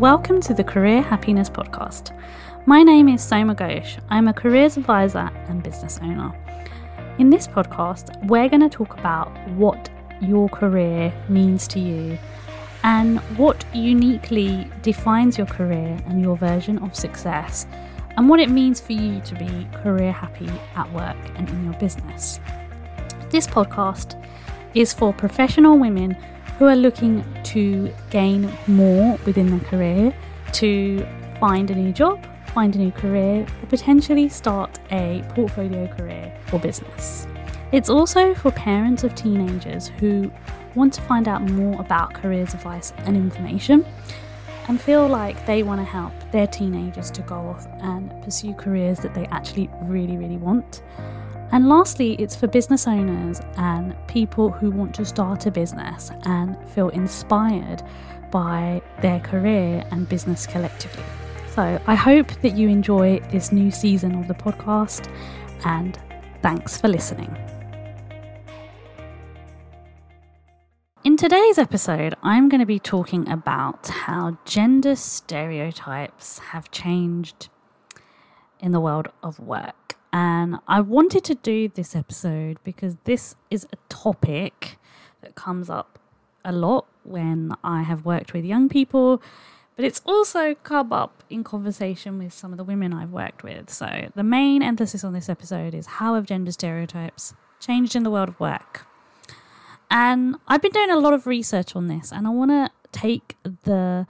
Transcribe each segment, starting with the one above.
Welcome to the Career Happiness Podcast. My name is Soma Ghosh. I'm a careers advisor and business owner. In this podcast, we're going to talk about what your career means to you and what uniquely defines your career and your version of success, and what it means for you to be career happy at work and in your business. This podcast is for professional women who are looking to gain more within their career, to find a new job, find a new career, or potentially start a portfolio career or business. It's also for parents of teenagers who want to find out more about careers advice and information and feel like they want to help their teenagers to go off and pursue careers that they actually really, really want. And lastly, it's for business owners and people who want to start a business and feel inspired by their career and business collectively. So I hope that you enjoy this new season of the podcast and thanks for listening. In today's episode, I'm going to be talking about how gender stereotypes have changed in the world of work. And I wanted to do this episode because this is a topic that comes up a lot when I have worked with young people, but it's also come up in conversation with some of the women I've worked with. So the main emphasis on this episode is how have gender stereotypes changed in the world of work? And I've been doing a lot of research on this, and I want to take the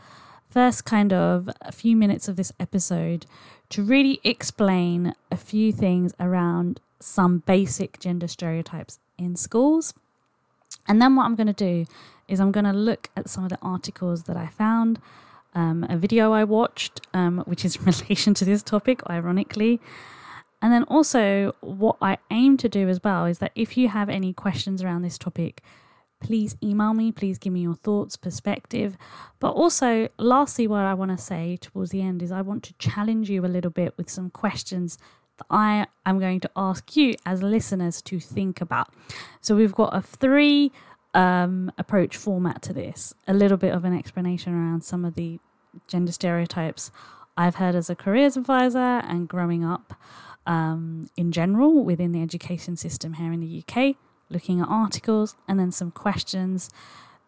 first kind of a few minutes of this episode to really explain a few things around some basic gender stereotypes in schools. And then what I'm going to do is I'm going to look at some of the articles that I found, um, a video I watched, um, which is in relation to this topic, ironically. And then also, what I aim to do as well is that if you have any questions around this topic, please email me. Please give me your thoughts, perspective. But also, lastly, what I want to say towards the end is I want to challenge you a little bit with some questions that I am going to ask you as listeners to think about. So we've got a three um, approach format to this, a little bit of an explanation around some of the gender stereotypes I've heard as a careers advisor and growing up um, in general within the education system here in the UK looking at articles, and then some questions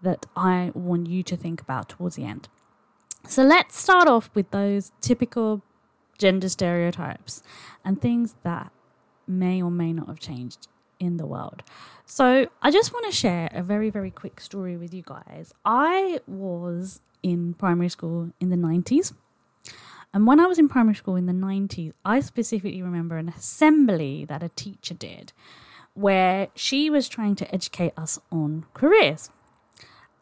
that I want you to think about towards the end. So let's start off with those typical gender stereotypes and things that may or may not have changed in the world. So I just want to share a very, very quick story with you guys. I was in primary school in the 90s. And when I was in primary school in the 90s, I specifically remember an assembly that a teacher did where she was trying to educate us on careers.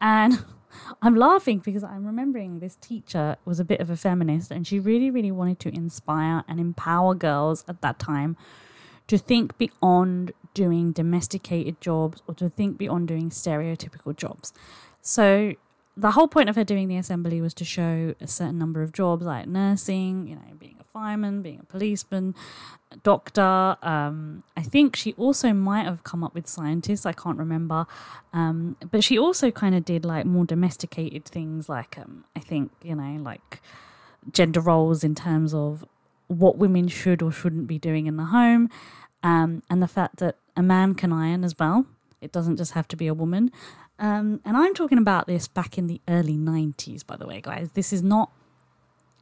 And I'm laughing because I'm remembering this teacher was a bit of a feminist and she really, really wanted to inspire and empower girls at that time to think beyond doing domesticated jobs or to think beyond doing stereotypical jobs. So the whole point of her doing the assembly was to show a certain number of jobs like nursing, you know, being a fireman, being a policeman, a doctor. Um, I think she also might have come up with scientists. I can't remember, um, but she also kind of did like more domesticated things, like um, I think you know, like gender roles in terms of what women should or shouldn't be doing in the home, um, and the fact that a man can iron as well. It doesn't just have to be a woman. Um, and I'm talking about this back in the early 90s, by the way, guys. This is not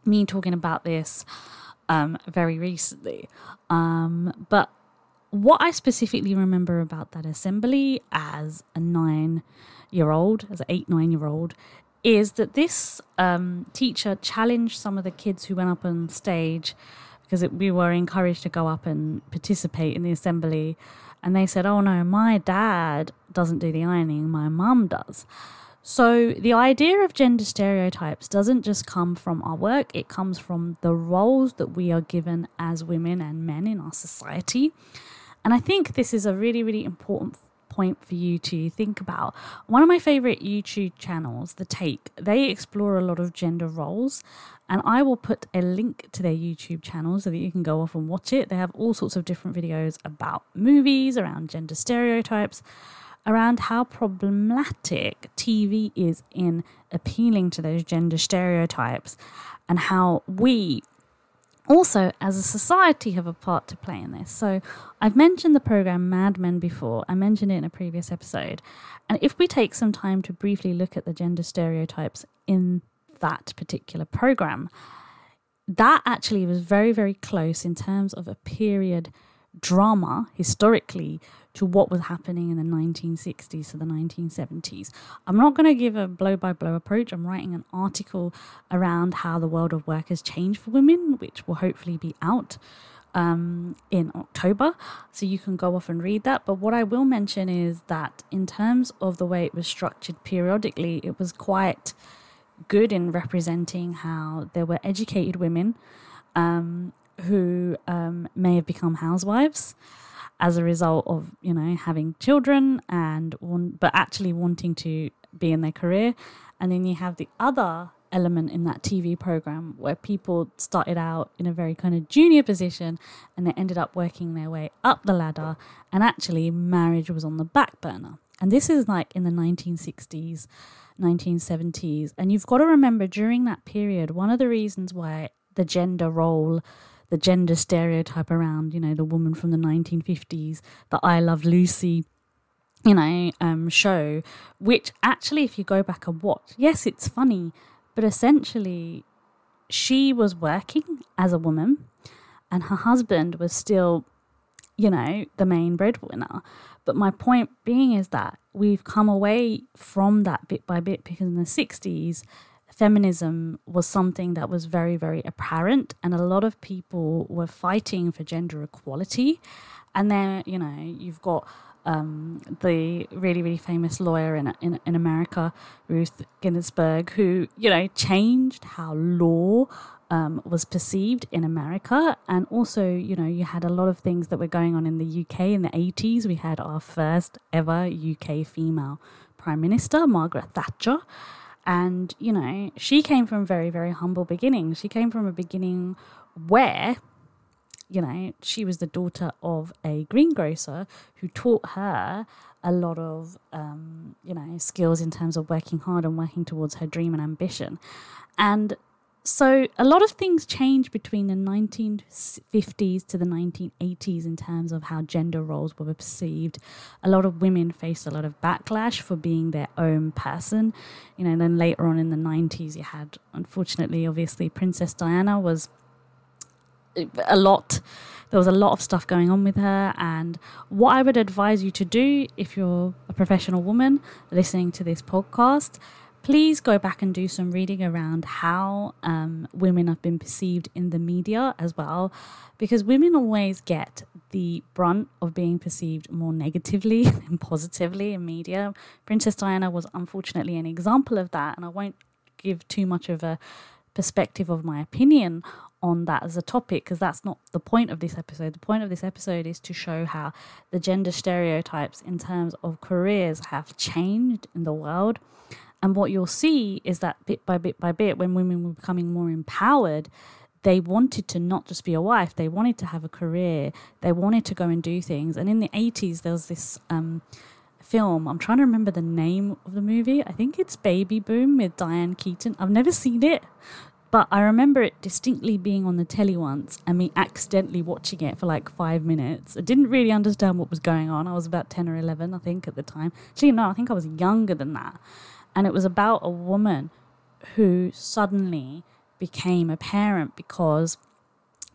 me talking about this um, very recently. Um, but what I specifically remember about that assembly as a nine year old, as an eight, nine year old, is that this um, teacher challenged some of the kids who went up on stage because it, we were encouraged to go up and participate in the assembly and they said, oh no, my dad doesn't do the ironing, my mum does. So the idea of gender stereotypes doesn't just come from our work, it comes from the roles that we are given as women and men in our society. And I think this is a really, really important point for you to think about. One of my favorite YouTube channels, The Take, they explore a lot of gender roles. And I will put a link to their YouTube channel so that you can go off and watch it. They have all sorts of different videos about movies, around gender stereotypes, around how problematic TV is in appealing to those gender stereotypes and how we also, as a society, have a part to play in this. So, I've mentioned the program Mad Men before. I mentioned it in a previous episode. And if we take some time to briefly look at the gender stereotypes in that particular program, that actually was very, very close in terms of a period drama historically to what was happening in the 1960s to the 1970s. I'm not going to give a blow by blow approach. I'm writing an article around how the world of work has changed for women, which will hopefully be out um, in October. So you can go off and read that. But what I will mention is that in terms of the way it was structured periodically, it was quite good in representing how there were educated women um, who um, may have become housewives as a result of you know having children and but actually wanting to be in their career. And then you have the other element in that TV program where people started out in a very kind of junior position and they ended up working their way up the ladder. And actually marriage was on the back burner. And this is like in the 1960s 1970s and you've got to remember during that period one of the reasons why the gender role the gender stereotype around, you know, the woman from the 1950s, the I Love Lucy, you know, um, show, which actually, if you go back and watch, yes, it's funny, but essentially, she was working as a woman and her husband was still, you know, the main breadwinner. But my point being is that we've come away from that bit by bit because in the 60s, feminism was something that was very, very apparent, and a lot of people were fighting for gender equality. And then, you know, you've got um, the really, really famous lawyer in, in, in America, Ruth Ginsburg, who, you know, changed how law um, was perceived in America. And also, you know, you had a lot of things that were going on in the UK in the 80s. We had our first ever UK female Prime Minister, Margaret Thatcher. And, you know, she came from very, very humble beginnings. She came from a beginning where, you know, she was the daughter of a greengrocer who taught her a lot of, um, you know, skills in terms of working hard and working towards her dream and ambition. And so a lot of things changed between the 1950s to the 1980s in terms of how gender roles were perceived. A lot of women faced a lot of backlash for being their own person. You know, and then later on in the 90s, you had, unfortunately, obviously, Princess Diana was a lot. There was a lot of stuff going on with her. And what I would advise you to do if you're a professional woman listening to this podcast please go back and do some reading around how um, women have been perceived in the media as well, because women always get the brunt of being perceived more negatively than positively in media. Princess Diana was unfortunately an example of that, and I won't give too much of a perspective of my opinion on that as a topic because that's not the point of this episode. The point of this episode is to show how the gender stereotypes in terms of careers have changed in the world and what you'll see is that bit by bit by bit, when women were becoming more empowered, they wanted to not just be a wife, they wanted to have a career, they wanted to go and do things. And in the 80s, there was this um, film, I'm trying to remember the name of the movie. I think it's Baby Boom with Diane Keaton. I've never seen it, but I remember it distinctly being on the telly once and me accidentally watching it for like five minutes. I didn't really understand what was going on. I was about 10 or 11, I think, at the time. Actually, no, I think I was younger than that. And it was about a woman who suddenly became a parent because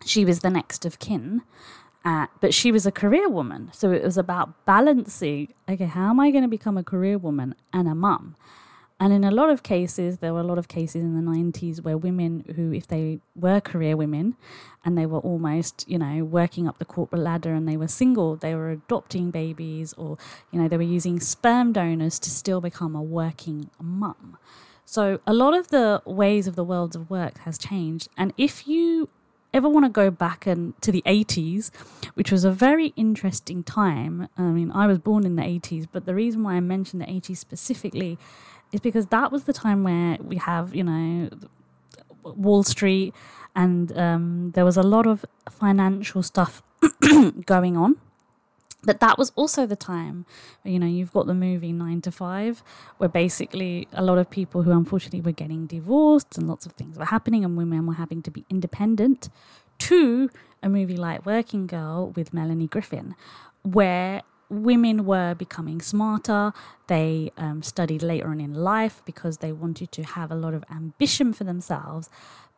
she was the next of kin. Uh, but she was a career woman. So it was about balancing okay, how am I going to become a career woman and a mum? And in a lot of cases, there were a lot of cases in the 90s where women who, if they were career women and they were almost, you know, working up the corporate ladder and they were single, they were adopting babies or, you know, they were using sperm donors to still become a working mum. So a lot of the ways of the worlds of work has changed. And if you ever want to go back and to the 80s, which was a very interesting time. I mean, I was born in the 80s, but the reason why I mentioned the 80s specifically is because that was the time where we have, you know, Wall Street, and um, there was a lot of financial stuff going on. But that was also the time, you know, you've got the movie Nine to Five, where basically a lot of people who unfortunately were getting divorced and lots of things were happening and women were having to be independent, to a movie like Working Girl with Melanie Griffin, where women were becoming smarter. They um, studied later on in life because they wanted to have a lot of ambition for themselves.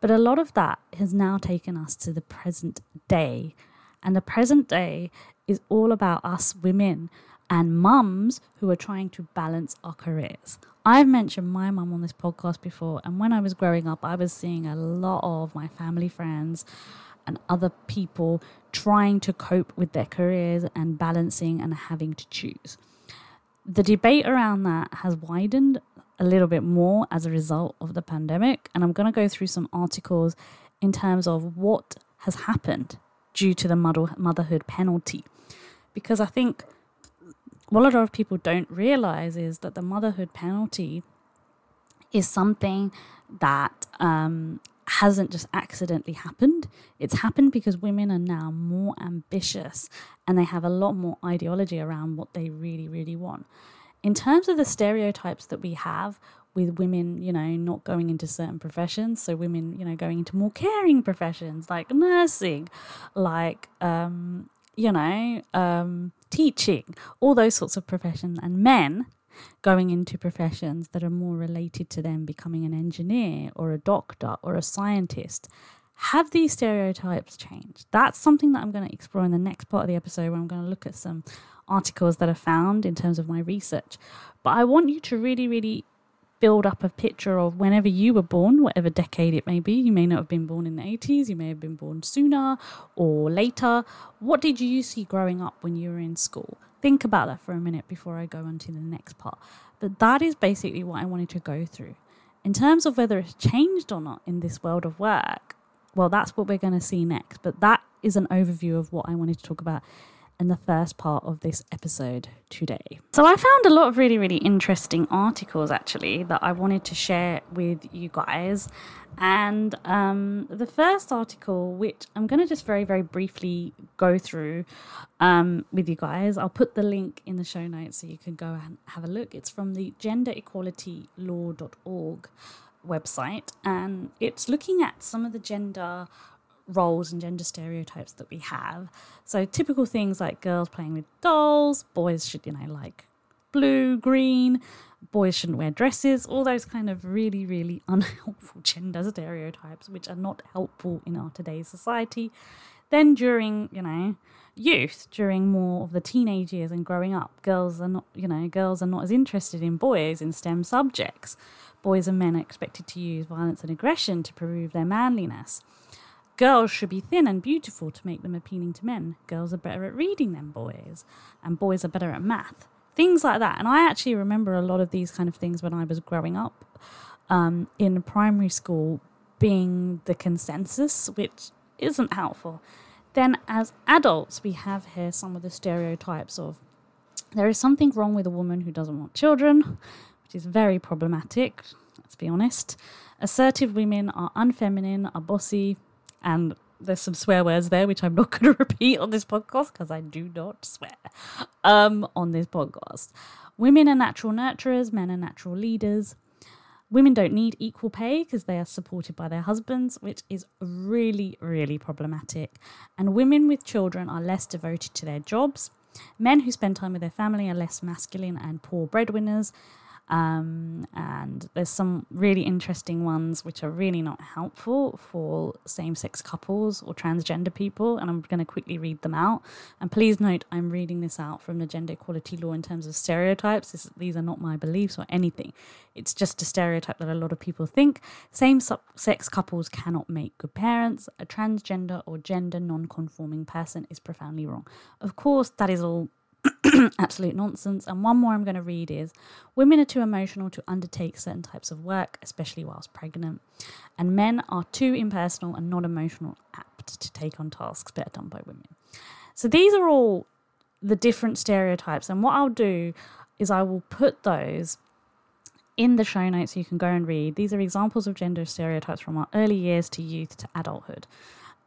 But a lot of that has now taken us to the present day. And the present day is all about us women and mums who are trying to balance our careers. I've mentioned my mum on this podcast before, and when I was growing up, I was seeing a lot of my family friends and other people trying to cope with their careers and balancing and having to choose. The debate around that has widened a little bit more as a result of the pandemic, and I'm going to go through some articles in terms of what has happened due to the motherhood penalty because I think what a lot of people don't realize is that the motherhood penalty is something that um, hasn't just accidentally happened. It's happened because women are now more ambitious and they have a lot more ideology around what they really, really want. In terms of the stereotypes that we have with women, you know, not going into certain professions, so women, you know, going into more caring professions like nursing, like um, you know, um, teaching, all those sorts of professions, and men going into professions that are more related to them becoming an engineer or a doctor or a scientist. Have these stereotypes changed? That's something that I'm going to explore in the next part of the episode where I'm going to look at some articles that are found in terms of my research. But I want you to really, really build up a picture of whenever you were born, whatever decade it may be. You may not have been born in the 80s, you may have been born sooner or later. What did you see growing up when you were in school? Think about that for a minute before I go on to the next part. But that is basically what I wanted to go through. In terms of whether it's changed or not in this world of work, well, that's what we're going to see next. But that is an overview of what I wanted to talk about in the first part of this episode today. So, I found a lot of really, really interesting articles actually that I wanted to share with you guys. And um, the first article, which I'm going to just very, very briefly go through um, with you guys, I'll put the link in the show notes so you can go and have a look. It's from the genderequalitylaw.org website, and it's looking at some of the gender roles and gender stereotypes that we have. So typical things like girls playing with dolls, boys should, you know, like blue, green, boys shouldn't wear dresses, all those kind of really, really unhelpful gender stereotypes which are not helpful in our today's society. Then during, you know, youth, during more of the teenage years and growing up, girls are not, you know, girls are not as interested in boys in STEM subjects. Boys and men are expected to use violence and aggression to prove their manliness. Girls should be thin and beautiful to make them appealing to men. Girls are better at reading than boys, and boys are better at math. Things like that. And I actually remember a lot of these kind of things when I was growing up um, in primary school being the consensus, which isn't helpful. Then, as adults, we have here some of the stereotypes of there is something wrong with a woman who doesn't want children, which is very problematic, let's be honest. Assertive women are unfeminine, are bossy, and there's some swear words there, which I'm not going to repeat on this podcast because I do not swear um, on this podcast. Women are natural nurturers, men are natural leaders. Women don't need equal pay because they are supported by their husbands, which is really, really problematic. And women with children are less devoted to their jobs. Men who spend time with their family are less masculine and poor breadwinners. Um, and there's some really interesting ones which are really not helpful for same sex couples or transgender people. And I'm going to quickly read them out. And please note, I'm reading this out from the gender equality law in terms of stereotypes. This, these are not my beliefs or anything. It's just a stereotype that a lot of people think. Same sex couples cannot make good parents. A transgender or gender non conforming person is profoundly wrong. Of course, that is all absolute nonsense. And one more I'm going to read is Women are too emotional to undertake certain types of work, especially whilst pregnant. And men are too impersonal and not emotional apt to take on tasks better done by women. So these are all the different stereotypes. And what I'll do is I will put those in the show notes so you can go and read. These are examples of gender stereotypes from our early years to youth to adulthood.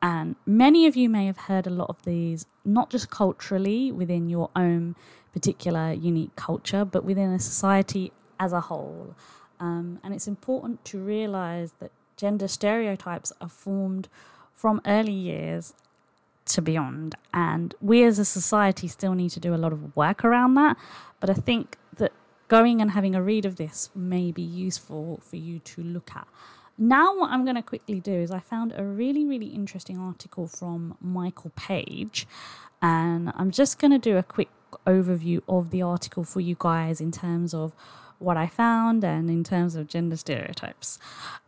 And many of you may have heard a lot of these, not just culturally within your own particular unique culture, but within a society as a whole. Um, and it's important to realize that gender stereotypes are formed from early years to beyond. And we as a society still need to do a lot of work around that. But I think that going and having a read of this may be useful for you to look at. Now, what I'm going to quickly do is I found a really, really interesting article from Michael Page, and I'm just going to do a quick overview of the article for you guys in terms of what I found and in terms of gender stereotypes,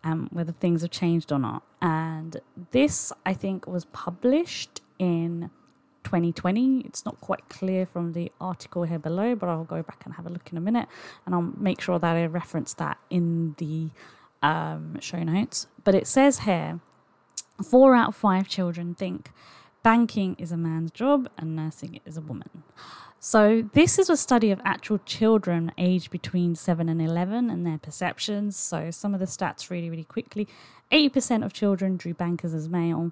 um, whether things have changed or not. And this, I think, was published in 2020. It's not quite clear from the article here below, but I'll go back and have a look in a minute and I'll make sure that I reference that in the um, show notes. But it says here four out of five children think banking is a man's job and nursing is a woman. So, this is a study of actual children aged between 7 and 11 and their perceptions. So, some of the stats really, really quickly 80% of children drew bankers as male,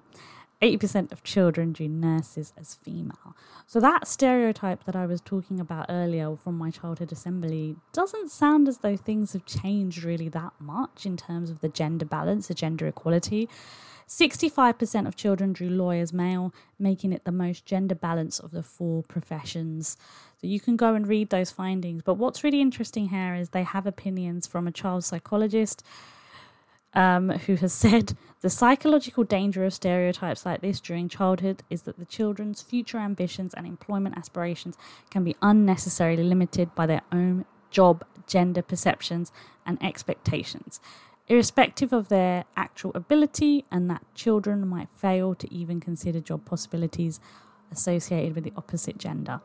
80% of children drew nurses as female. So, that stereotype that I was talking about earlier from my childhood assembly doesn't sound as though things have changed really that much in terms of the gender balance, the gender equality. 65% of children drew lawyers male, making it the most gender balanced of the four professions. So you can go and read those findings. But what's really interesting here is they have opinions from a child psychologist um, who has said the psychological danger of stereotypes like this during childhood is that the children's future ambitions and employment aspirations can be unnecessarily limited by their own job, gender perceptions, and expectations irrespective of their actual ability, and that children might fail to even consider job possibilities associated with the opposite gender.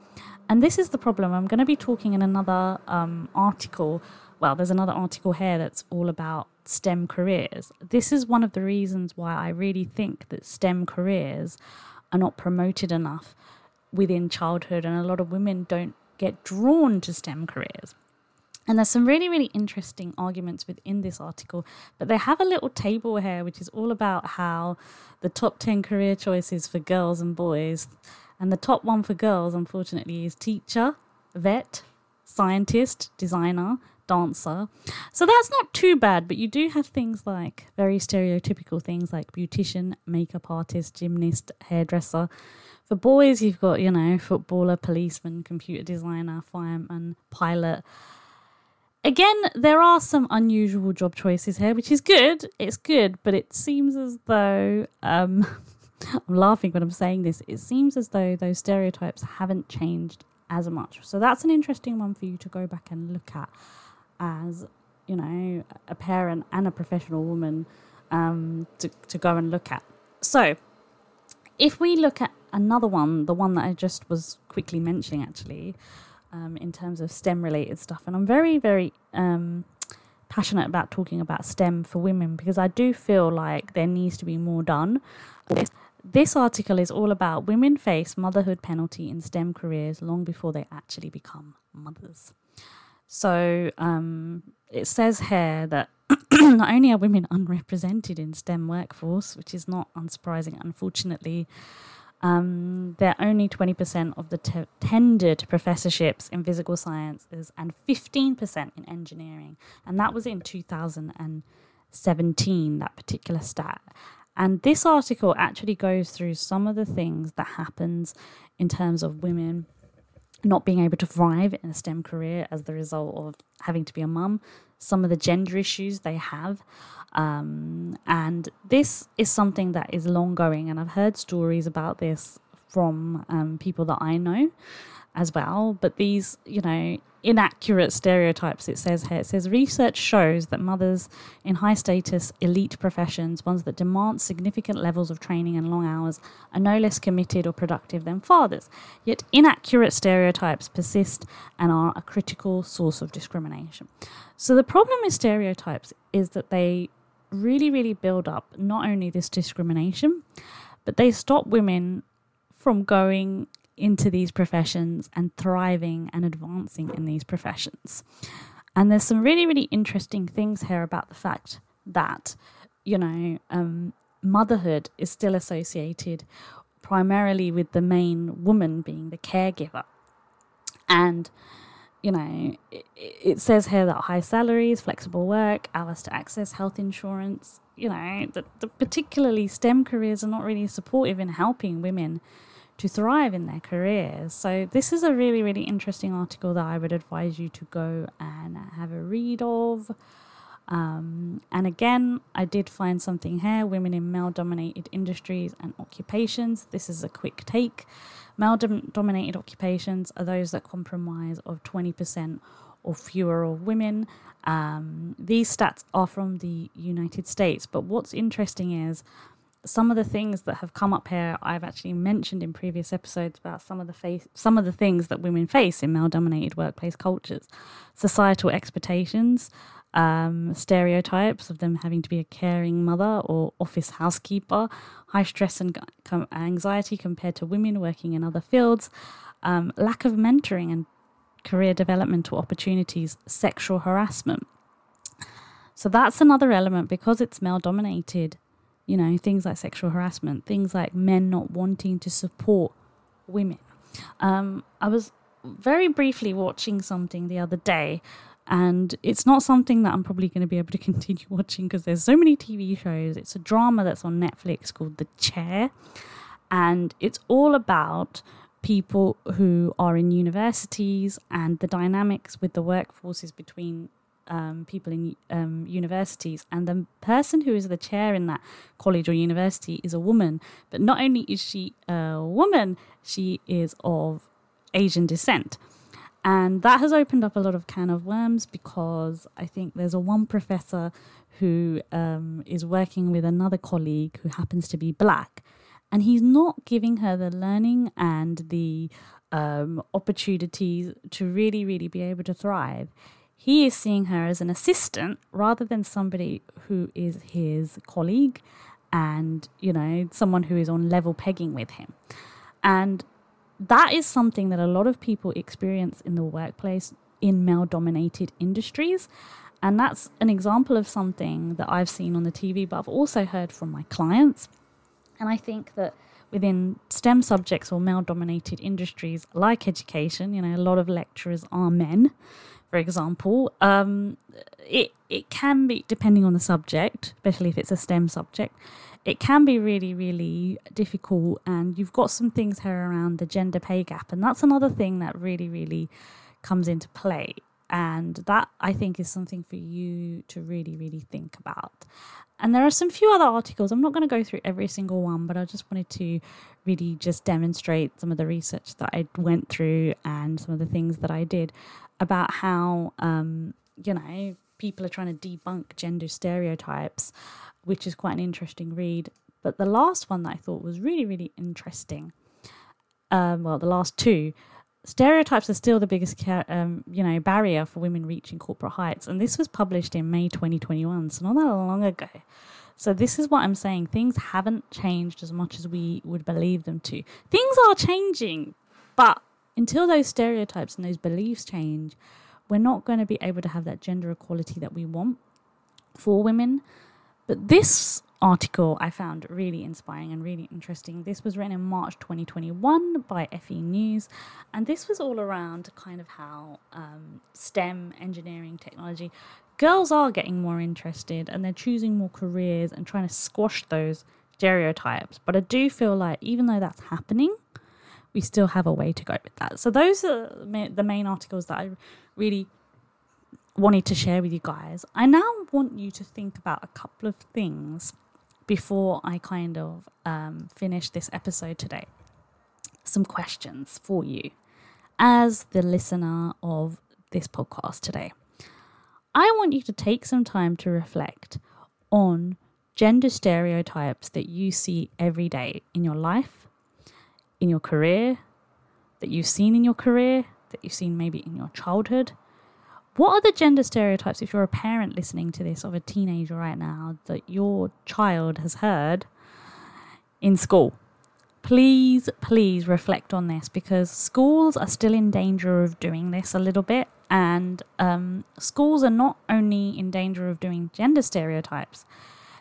And this is the problem. I'm going to be talking in another um, article. Well, there's another article here that's all about STEM careers. This is one of the reasons why I really think that STEM careers are not promoted enough within childhood, and a lot of women don't get drawn to STEM careers. And there's some really, really interesting arguments within this article, but they have a little table here which is all about how the top 10 career choices for girls and boys. And the top one for girls, unfortunately, is teacher, vet, scientist, designer, dancer. So that's not too bad, but you do have things like very stereotypical things like beautician, makeup artist, gymnast, hairdresser. For boys, you've got, you know, footballer, policeman, computer designer, fireman, pilot again, there are some unusual job choices here, which is good. It's good, but it seems as though um, I'm laughing when I'm saying this. It seems as though those stereotypes haven't changed as much. So that's an interesting one for you to go back and look at as you know a parent and a professional woman um, to to go and look at. So if we look at another one, the one that I just was quickly mentioning actually um, in terms of STEM related stuff. And I'm very, very um, passionate about talking about STEM for women because I do feel like there needs to be more done. This, this article is all about women face motherhood penalty in STEM careers long before they actually become mothers. So um, it says here that not only are women unrepresented in STEM workforce, which is not unsurprising, unfortunately, um, they're only 20% of the t- tendered professorships in physical sciences and 15% in engineering. And that was in 2017, that particular stat. And this article actually goes through some of the things that happens in terms of women not being able to thrive in a STEM career as the result of having to be a mum, some of the gender issues they have. Um, and this is something that is long going, and I've heard stories about this from um, people that I know as well. But these, you know, inaccurate stereotypes, it says here, it says research shows that mothers in high status elite professions, ones that demand significant levels of training and long hours, are no less committed or productive than fathers. Yet inaccurate stereotypes persist and are a critical source of discrimination. So the problem with stereotypes is that they really, really build up not only this discrimination, but they stop women from going into these professions and thriving and advancing in these professions. And there's some really, really interesting things here about the fact that, you know, um, motherhood is still associated primarily with the main woman being the caregiver. And, you know, it, it says here that high salaries, flexible work, hours to access health insurance, you know, the particularly STEM careers are not really supportive in helping women to thrive in their careers. So, this is a really, really interesting article that I would advise you to go and have a read of. Um, and again, I did find something here women in male dominated industries and occupations. This is a quick take. Male dominated occupations are those that compromise of 20% or fewer of women. Um, these stats are from the United States, but what's interesting is some of the things that have come up here I've actually mentioned in previous episodes about some of the face some of the things that women face in male dominated workplace cultures societal expectations um, stereotypes of them having to be a caring mother or office housekeeper, high stress and anxiety compared to women working in other fields, um, lack of mentoring and career developmental opportunities, sexual harassment. So that's another element because it's male dominated, you know, things like sexual harassment, things like men not wanting to support women. Um, I was very briefly watching something the other day and it's not something that I'm probably going to be able to continue watching because there's so many TV shows. It's a drama that's on Netflix called The Chair, and it's all about people who are in universities and the dynamics with the workforces between um, people in um, universities, and the person who is the chair in that college or university is a woman. But not only is she a woman, she is of Asian descent. And that has opened up a lot of can of worms because I think there's a one professor who um, is working with another colleague who happens to be black, and he's not giving her the learning and the um, opportunities to really, really be able to thrive. He is seeing her as an assistant rather than somebody who is his colleague and, you know, someone who is on level pegging with him. And that is something that a lot of people experience in the workplace in male dominated industries. And that's an example of something that I've seen on the TV, but I've also heard from my clients. And I think that within STEM subjects or male dominated industries like education, you know, a lot of lecturers are men, for example. Um, it, it can be, depending on the subject, especially if it's a STEM subject, it can be really, really difficult. And you've got some things here around the gender pay gap. And that's another thing that really, really comes into play. And that I think is something for you to really, really think about. And there are some few other articles. I'm not going to go through every single one, but I just wanted to really just demonstrate some of the research that I went through and some of the things that I did about how, um, you know, people are trying to debunk gender stereotypes which is quite an interesting read. But the last one that I thought was really, really interesting, um, well, the last two, stereotypes are still the biggest, um, you know, barrier for women reaching corporate heights. And this was published in May 2021, so not that long ago. So this is what I'm saying. Things haven't changed as much as we would believe them to. Things are changing, but until those stereotypes and those beliefs change, we're not going to be able to have that gender equality that we want for women. But this article I found really inspiring and really interesting. This was written in March 2021 by FE News, and this was all around kind of how um, STEM, engineering, technology, girls are getting more interested and they're choosing more careers and trying to squash those stereotypes. But I do feel like even though that's happening, we still have a way to go with that. So those are the main articles that I really wanted to share with you guys. I now want you to think about a couple of things before I kind of um, finish this episode today. Some questions for you as the listener of this podcast today. I want you to take some time to reflect on gender stereotypes that you see every day in your life, in your career, that you've seen in your career, that you've seen maybe in your childhood, what are the gender stereotypes, if you're a parent listening to this of a teenager right now, that your child has heard in school? Please, please reflect on this because schools are still in danger of doing this a little bit. And um, schools are not only in danger of doing gender stereotypes,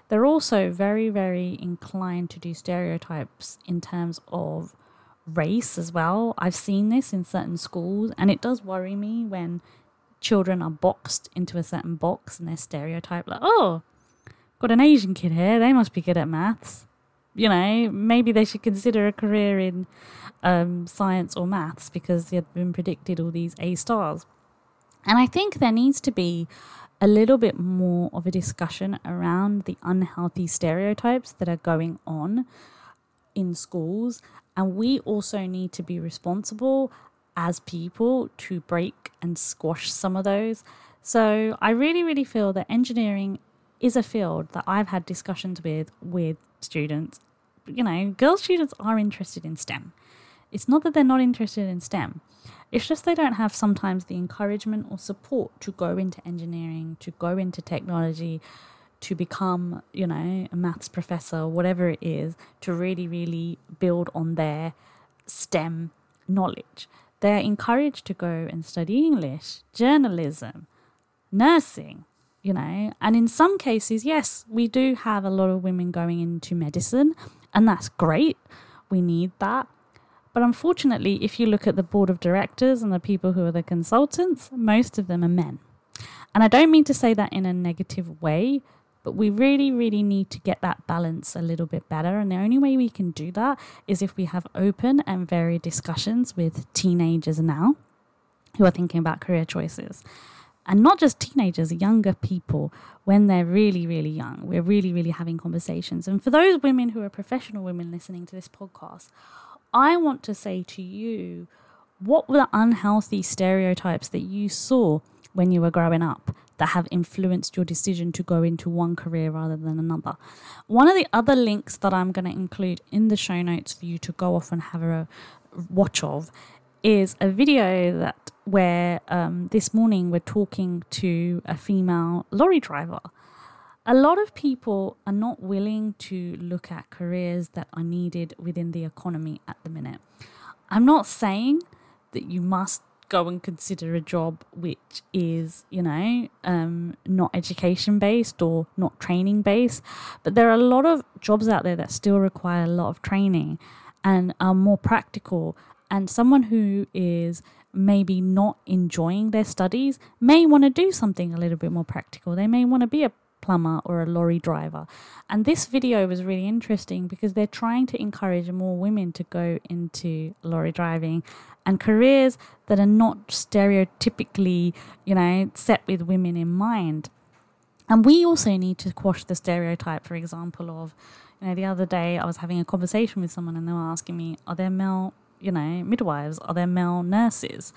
they're also very, very inclined to do stereotypes in terms of race as well. I've seen this in certain schools, and it does worry me when children are boxed into a certain box and they're stereotyped like, oh, got an Asian kid here, they must be good at maths. You know, maybe they should consider a career in um, science or maths because they've been predicted all these A stars. And I think there needs to be a little bit more of a discussion around the unhealthy stereotypes that are going on in schools. And we also need to be responsible as people to break and squash some of those. So I really, really feel that engineering is a field that I've had discussions with with students. You know, girl students are interested in STEM. It's not that they're not interested in STEM. It's just they don't have sometimes the encouragement or support to go into engineering, to go into technology, to become, you know, a maths professor, whatever it is, to really, really build on their STEM knowledge. They're encouraged to go and study English, journalism, nursing, you know. And in some cases, yes, we do have a lot of women going into medicine, and that's great. We need that. But unfortunately, if you look at the board of directors and the people who are the consultants, most of them are men. And I don't mean to say that in a negative way, but we really, really need to get that balance a little bit better. And the only way we can do that is if we have open and varied discussions with teenagers now who are thinking about career choices and not just teenagers, younger people, when they're really, really young. We're really, really having conversations. And for those women who are professional women listening to this podcast, I want to say to you, what were the unhealthy stereotypes that you saw when you were growing up that have influenced your decision to go into one career rather than another? One of the other links that I'm going to include in the show notes for you to go off and have a watch of is a video that where um, this morning we're talking to a female lorry driver. A lot of people are not willing to look at careers that are needed within the economy at the minute. I'm not saying that you must go and consider a job which is, you know, um, not education based or not training based, but there are a lot of jobs out there that still require a lot of training and are more practical. And someone who is maybe not enjoying their studies may want to do something a little bit more practical. They may want to be a plumber or a lorry driver. And this video was really interesting because they're trying to encourage more women to go into lorry driving and careers that are not stereotypically, you know, set with women in mind. And we also need to quash the stereotype, for example, of, you know, the other day I was having a conversation with someone and they were asking me, are there male you know, midwives? Are there male nurses?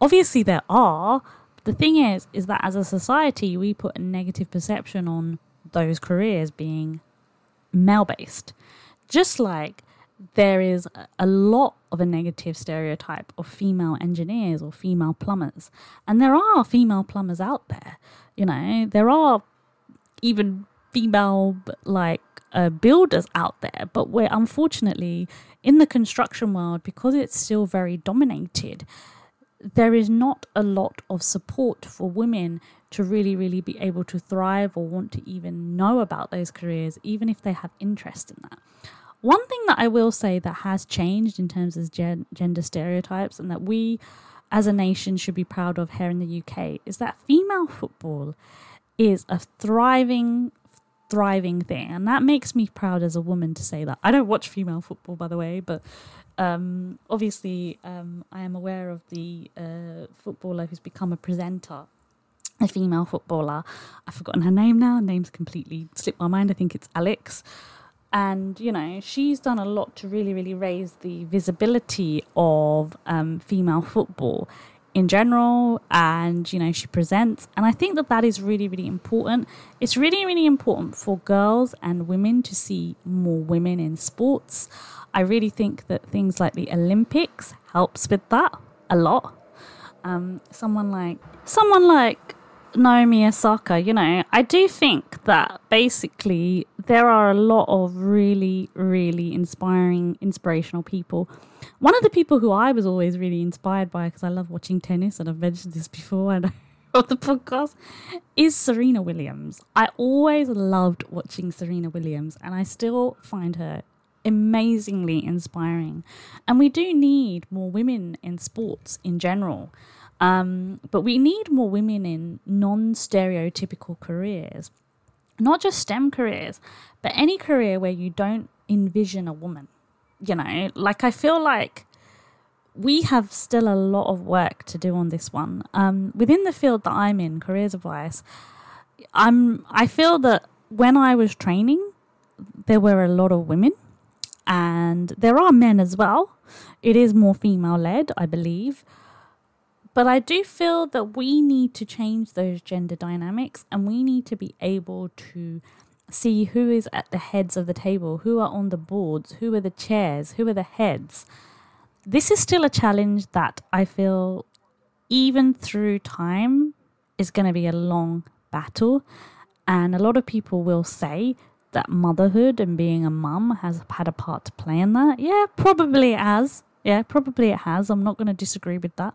Obviously, there are. The thing is, is that as a society, we put a negative perception on those careers being male based. Just like there is a lot of a negative stereotype of female engineers or female plumbers. And there are female plumbers out there. You know, there are even female like uh, builders out there, but we're unfortunately in the construction world because it's still very dominated. There is not a lot of support for women to really, really be able to thrive or want to even know about those careers, even if they have interest in that. One thing that I will say that has changed in terms of gen- gender stereotypes and that we as a nation should be proud of here in the UK is that female football is a thriving thriving thing. And that makes me proud as a woman to say that. I don't watch female football, by the way, but um, obviously um, I am aware of the uh, footballer who's become a presenter. A female footballer. I've forgotten her name now. Her name's completely slipped my mind. I think it's Alex. And, you know, she's done a lot to really, really raise the visibility of um, female football in general and you know she presents. And i think that that is really really important. It's really really important for girls and women to see more women in sports. I really think that things like the olympics helps with that a lot. Um, someone like someone like Naomi Osaka, you know, I do think that basically there are a lot of really, really inspiring, inspirational people. One of the people who I was always really inspired by, because I love watching tennis, and I've mentioned this before, of the podcast is Serena Williams. I always loved watching Serena Williams, and I still find her amazingly inspiring. And we do need more women in sports in general. Um, but we need more women in non stereotypical careers, not just STEM careers, but any career where you don't envision a woman. You know, like I feel like we have still a lot of work to do on this one. Um, within the field that I'm in, careers advice, I'm I feel that when I was training, there were a lot of women, and there are men as well. It is more female led, I believe. But I do feel that we need to change those gender dynamics and we need to be able to see who is at the heads of the table, who are on the boards, who are the chairs, who are the heads. This is still a challenge that I feel, even through time, is going to be a long battle. And a lot of people will say that motherhood and being a mum has had a part to play in that. Yeah, probably it has. Yeah, probably it has. I'm not going to disagree with that.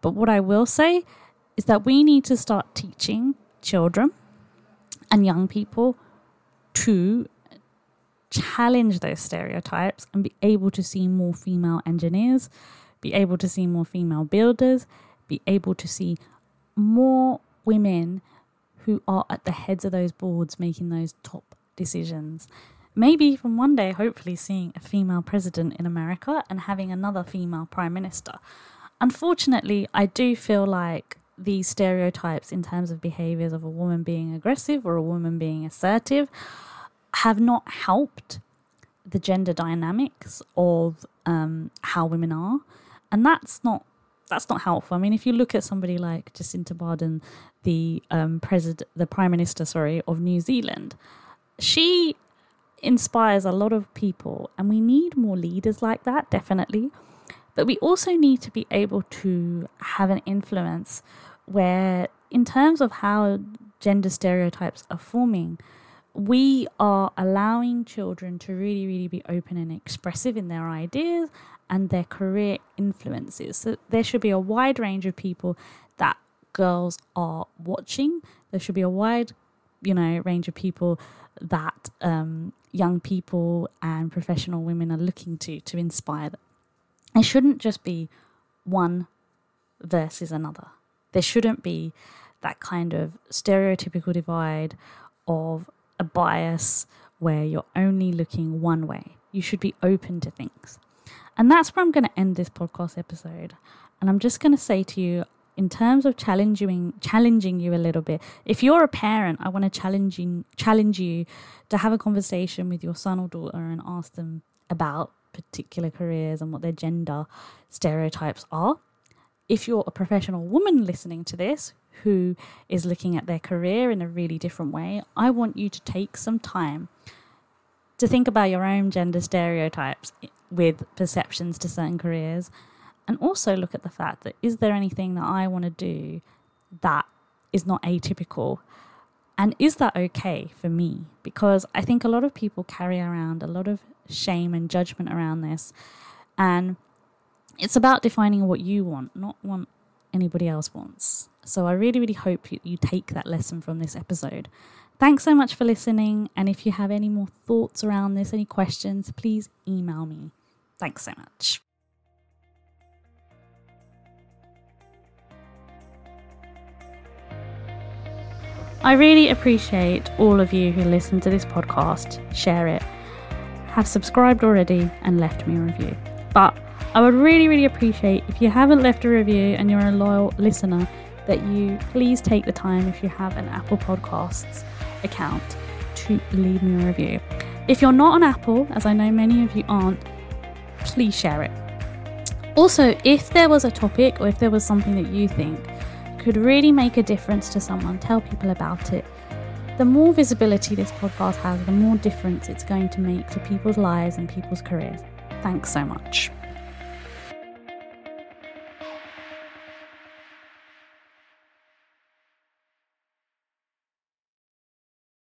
But what I will say is that we need to start teaching children and young people to challenge those stereotypes and be able to see more female engineers, be able to see more female builders, be able to see more women who are at the heads of those boards making those top decisions. Maybe from one day, hopefully, seeing a female president in America and having another female prime minister. Unfortunately, I do feel like these stereotypes in terms of behaviors of a woman being aggressive or a woman being assertive have not helped the gender dynamics of um, how women are, and that's not that's not helpful. I mean, if you look at somebody like Jacinda Ardern, the um, president, the prime minister, sorry, of New Zealand, she inspires a lot of people, and we need more leaders like that, definitely. But we also need to be able to have an influence where, in terms of how gender stereotypes are forming, we are allowing children to really, really be open and expressive in their ideas and their career influences. So there should be a wide range of people that girls are watching. There should be a wide, you know, range of people that um, young people and professional women are looking to to inspire them. It shouldn't just be one versus another. There shouldn't be that kind of stereotypical divide of a bias where you're only looking one way. You should be open to things. And that's where I'm going to end this podcast episode. And I'm just going to say to you, in terms of challenging challenging you a little bit, if you're a parent, I want to challenge challenge you to have a conversation with your son or daughter and ask them about particular careers and what their gender stereotypes are. If you're a professional woman listening to this who is looking at their career in a really different way, I want you to take some time to think about your own gender stereotypes with perceptions to certain careers and also look at the fact that is there anything that I want to do that is not atypical and is that okay for me because I think a lot of people carry around a lot of shame and judgment around this. And it's about defining what you want, not what anybody else wants. So I really, really hope you take that lesson from this episode. Thanks so much for listening. And if you have any more thoughts around this, any questions, please email me. Thanks so much. I really appreciate all of you who listen to this podcast, share it, have subscribed already and left me a review. But I would really, really appreciate if you haven't left a review and you're a loyal listener, that you please take the time if you have an Apple Podcasts account to leave me a review. If you're not on Apple, as I know many of you aren't, please share it. Also, if there was a topic or if there was something that you think could really make a difference to someone, tell people about it the more visibility this podcast has, the more difference it's going to make to people's lives and people's careers. Thanks so much.